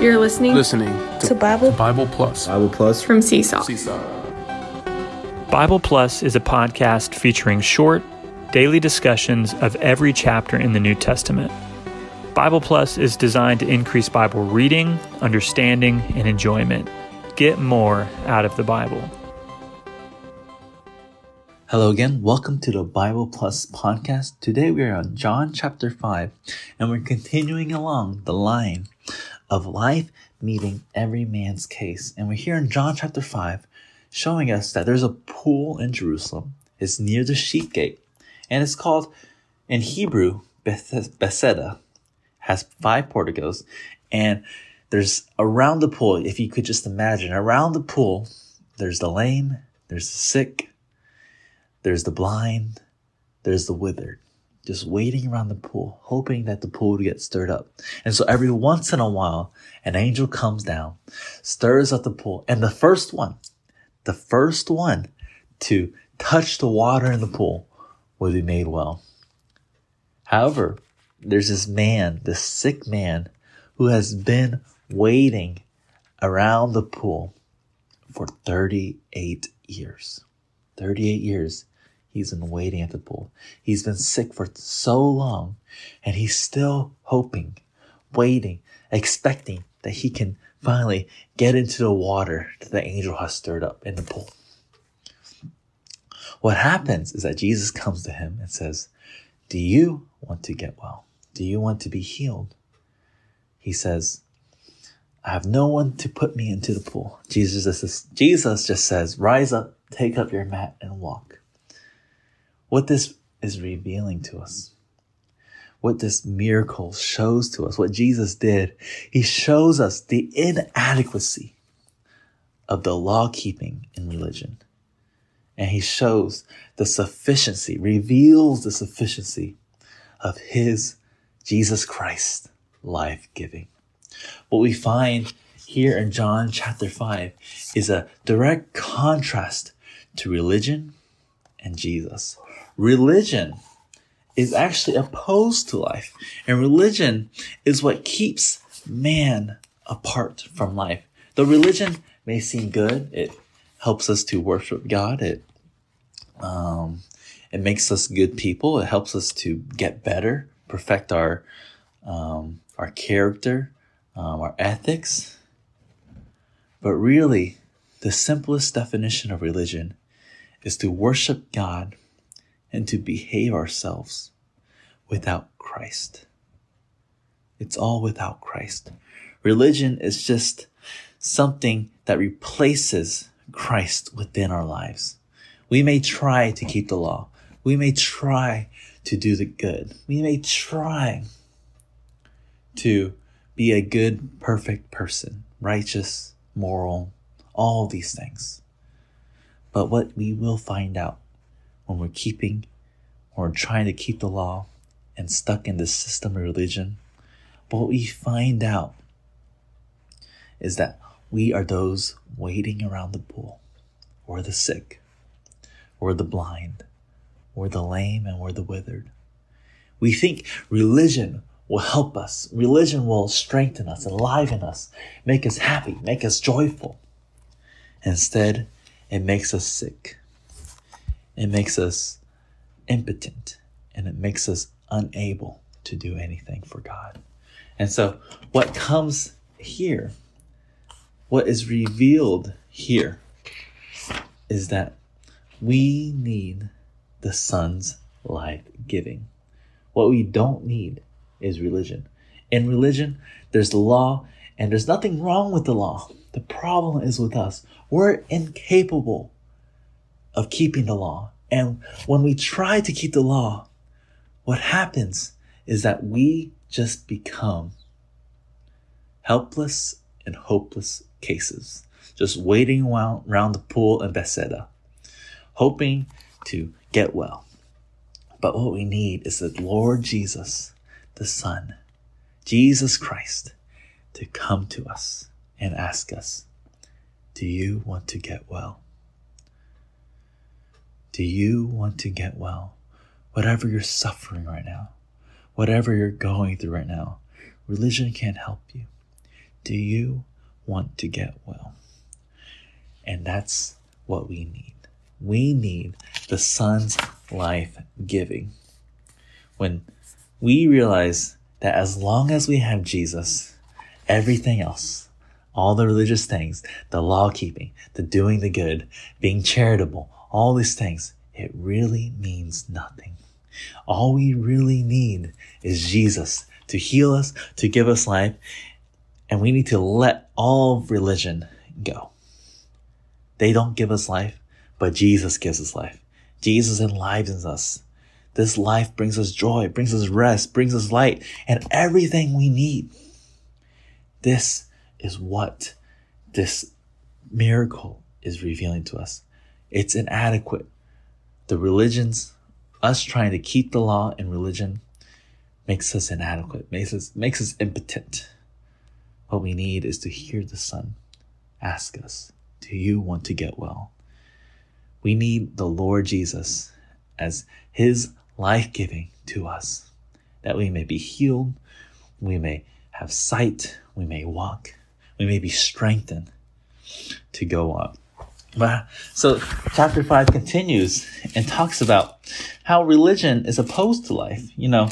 You're listening, listening to, to Bible Bible Plus. Bible Plus from Seesaw. Seesaw. Bible Plus is a podcast featuring short, daily discussions of every chapter in the New Testament. Bible Plus is designed to increase Bible reading, understanding, and enjoyment. Get more out of the Bible. Hello again. Welcome to the Bible Plus podcast. Today we are on John chapter 5 and we're continuing along the line of life meeting every man's case. And we're here in John chapter 5 showing us that there's a pool in Jerusalem. It's near the sheep gate and it's called in Hebrew Bethesda. Has five porticos and there's around the pool, if you could just imagine, around the pool, there's the lame, there's the sick, there's the blind, there's the withered, just waiting around the pool, hoping that the pool would get stirred up. And so every once in a while, an angel comes down, stirs up the pool, and the first one, the first one to touch the water in the pool will be made well. However, there's this man, this sick man, who has been waiting around the pool for 38 years. 38 years. He's been waiting at the pool. He's been sick for so long and he's still hoping, waiting, expecting that he can finally get into the water that the angel has stirred up in the pool. What happens is that Jesus comes to him and says, Do you want to get well? Do you want to be healed? He says, I have no one to put me into the pool. Jesus just, Jesus just says, Rise up, take up your mat, and walk what this is revealing to us, what this miracle shows to us, what Jesus did, he shows us the inadequacy of the law keeping in religion. And he shows the sufficiency, reveals the sufficiency of his Jesus Christ life giving. What we find here in John chapter 5 is a direct contrast to religion and Jesus religion is actually opposed to life. And religion is what keeps man apart from life. Though religion may seem good, it helps us to worship God. It, um, it makes us good people. It helps us to get better, perfect our, um, our character, um, our ethics. But really, the simplest definition of religion is to worship God and to behave ourselves without Christ. It's all without Christ. Religion is just something that replaces Christ within our lives. We may try to keep the law. We may try to do the good. We may try to be a good, perfect person, righteous, moral, all these things. But what we will find out when we're keeping or trying to keep the law and stuck in this system of religion. But what we find out is that we are those waiting around the pool, or the sick, or the blind, or the lame, and we're the withered. We think religion will help us. Religion will strengthen us, enliven us, make us happy, make us joyful. Instead, it makes us sick it makes us impotent and it makes us unable to do anything for God. And so, what comes here, what is revealed here, is that we need the Son's life giving. What we don't need is religion. In religion, there's the law, and there's nothing wrong with the law. The problem is with us. We're incapable of keeping the law. And when we try to keep the law, what happens is that we just become helpless and hopeless cases, just waiting around the pool in Bethesda, hoping to get well. But what we need is the Lord Jesus, the Son, Jesus Christ, to come to us and ask us, Do you want to get well? Do you want to get well? Whatever you're suffering right now, whatever you're going through right now, religion can't help you. Do you want to get well? And that's what we need. We need the Son's life giving. When we realize that as long as we have Jesus, everything else, all the religious things, the law keeping, the doing the good, being charitable, all these things, it really means nothing. All we really need is Jesus to heal us, to give us life, and we need to let all religion go. They don't give us life, but Jesus gives us life. Jesus enlivens us. This life brings us joy, brings us rest, brings us light, and everything we need. This is what this miracle is revealing to us. It's inadequate. The religions, us trying to keep the law and religion, makes us inadequate, makes us, makes us impotent. What we need is to hear the Son ask us, Do you want to get well? We need the Lord Jesus as His life giving to us, that we may be healed, we may have sight, we may walk, we may be strengthened to go on. But, so chapter five continues and talks about how religion is opposed to life. You know,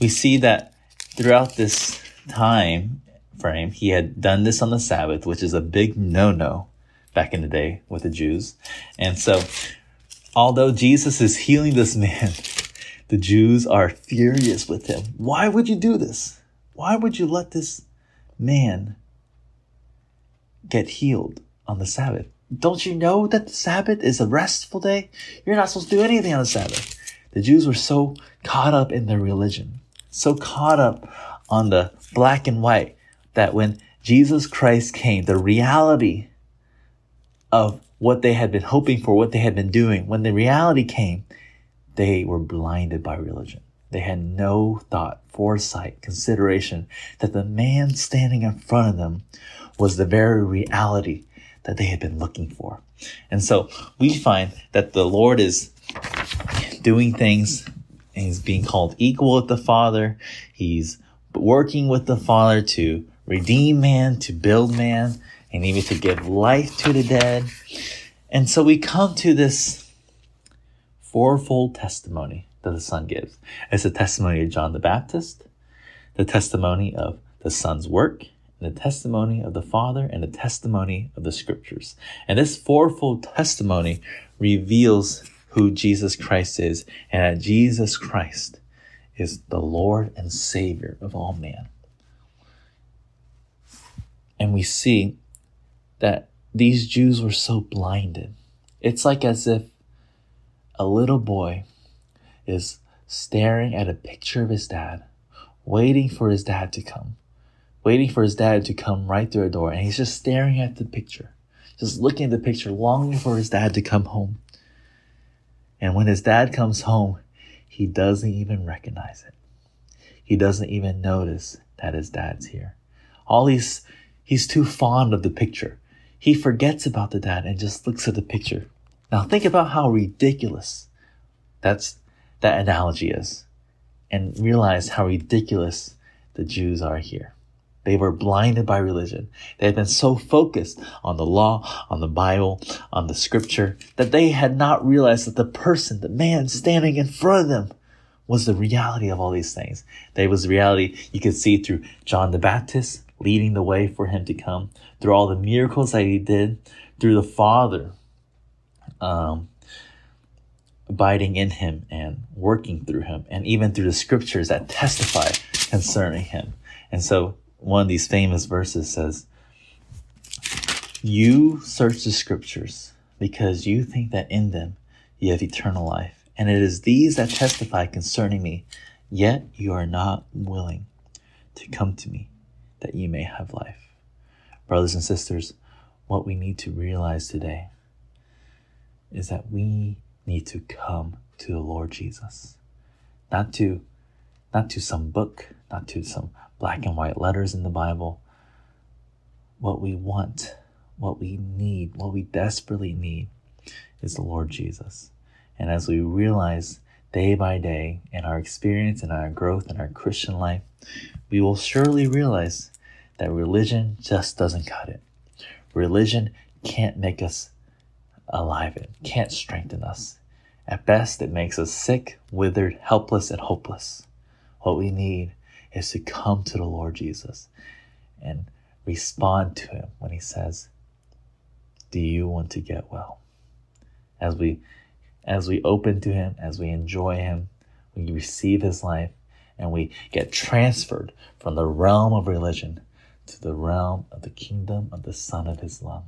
we see that throughout this time frame, he had done this on the Sabbath, which is a big no-no back in the day with the Jews. And so, although Jesus is healing this man, the Jews are furious with him. Why would you do this? Why would you let this man get healed on the Sabbath? Don't you know that the Sabbath is a restful day? You're not supposed to do anything on the Sabbath. The Jews were so caught up in their religion, so caught up on the black and white that when Jesus Christ came, the reality of what they had been hoping for, what they had been doing, when the reality came, they were blinded by religion. They had no thought, foresight, consideration that the man standing in front of them was the very reality that they had been looking for. And so we find that the Lord is doing things and he's being called equal with the Father. He's working with the Father to redeem man, to build man, and even to give life to the dead. And so we come to this fourfold testimony that the Son gives. It's the testimony of John the Baptist, the testimony of the Son's work, the testimony of the Father, and the testimony of the Scriptures. And this fourfold testimony reveals who Jesus Christ is, and that Jesus Christ is the Lord and Savior of all man. And we see that these Jews were so blinded. It's like as if a little boy is staring at a picture of his dad, waiting for his dad to come, waiting for his dad to come right through a door, and he's just staring at the picture, just looking at the picture, longing for his dad to come home. And when his dad comes home, he doesn't even recognize it. He doesn't even notice that his dad's here. All he's, he's too fond of the picture. He forgets about the dad and just looks at the picture. Now think about how ridiculous that's, that analogy is and realize how ridiculous the Jews are here. They were blinded by religion. They had been so focused on the law, on the Bible, on the scripture, that they had not realized that the person, the man standing in front of them, was the reality of all these things. That was the reality you could see through John the Baptist leading the way for him to come, through all the miracles that he did, through the Father um, abiding in him and working through him, and even through the scriptures that testify concerning him. And so one of these famous verses says, You search the scriptures because you think that in them you have eternal life. And it is these that testify concerning me, yet you are not willing to come to me that you may have life. Brothers and sisters, what we need to realize today is that we need to come to the Lord Jesus. Not to not to some book, not to some black and white letters in the Bible. What we want, what we need, what we desperately need is the Lord Jesus. And as we realize day by day in our experience and our growth in our Christian life, we will surely realize that religion just doesn't cut it. Religion can't make us alive, it can't strengthen us. At best, it makes us sick, withered, helpless, and hopeless. What we need is to come to the Lord Jesus and respond to him when he says, Do you want to get well? As we as we open to him, as we enjoy him, we receive his life, and we get transferred from the realm of religion to the realm of the kingdom of the Son of his love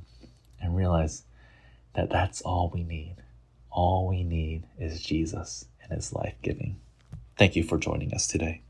and realize that that's all we need. All we need is Jesus and his life giving. Thank you for joining us today.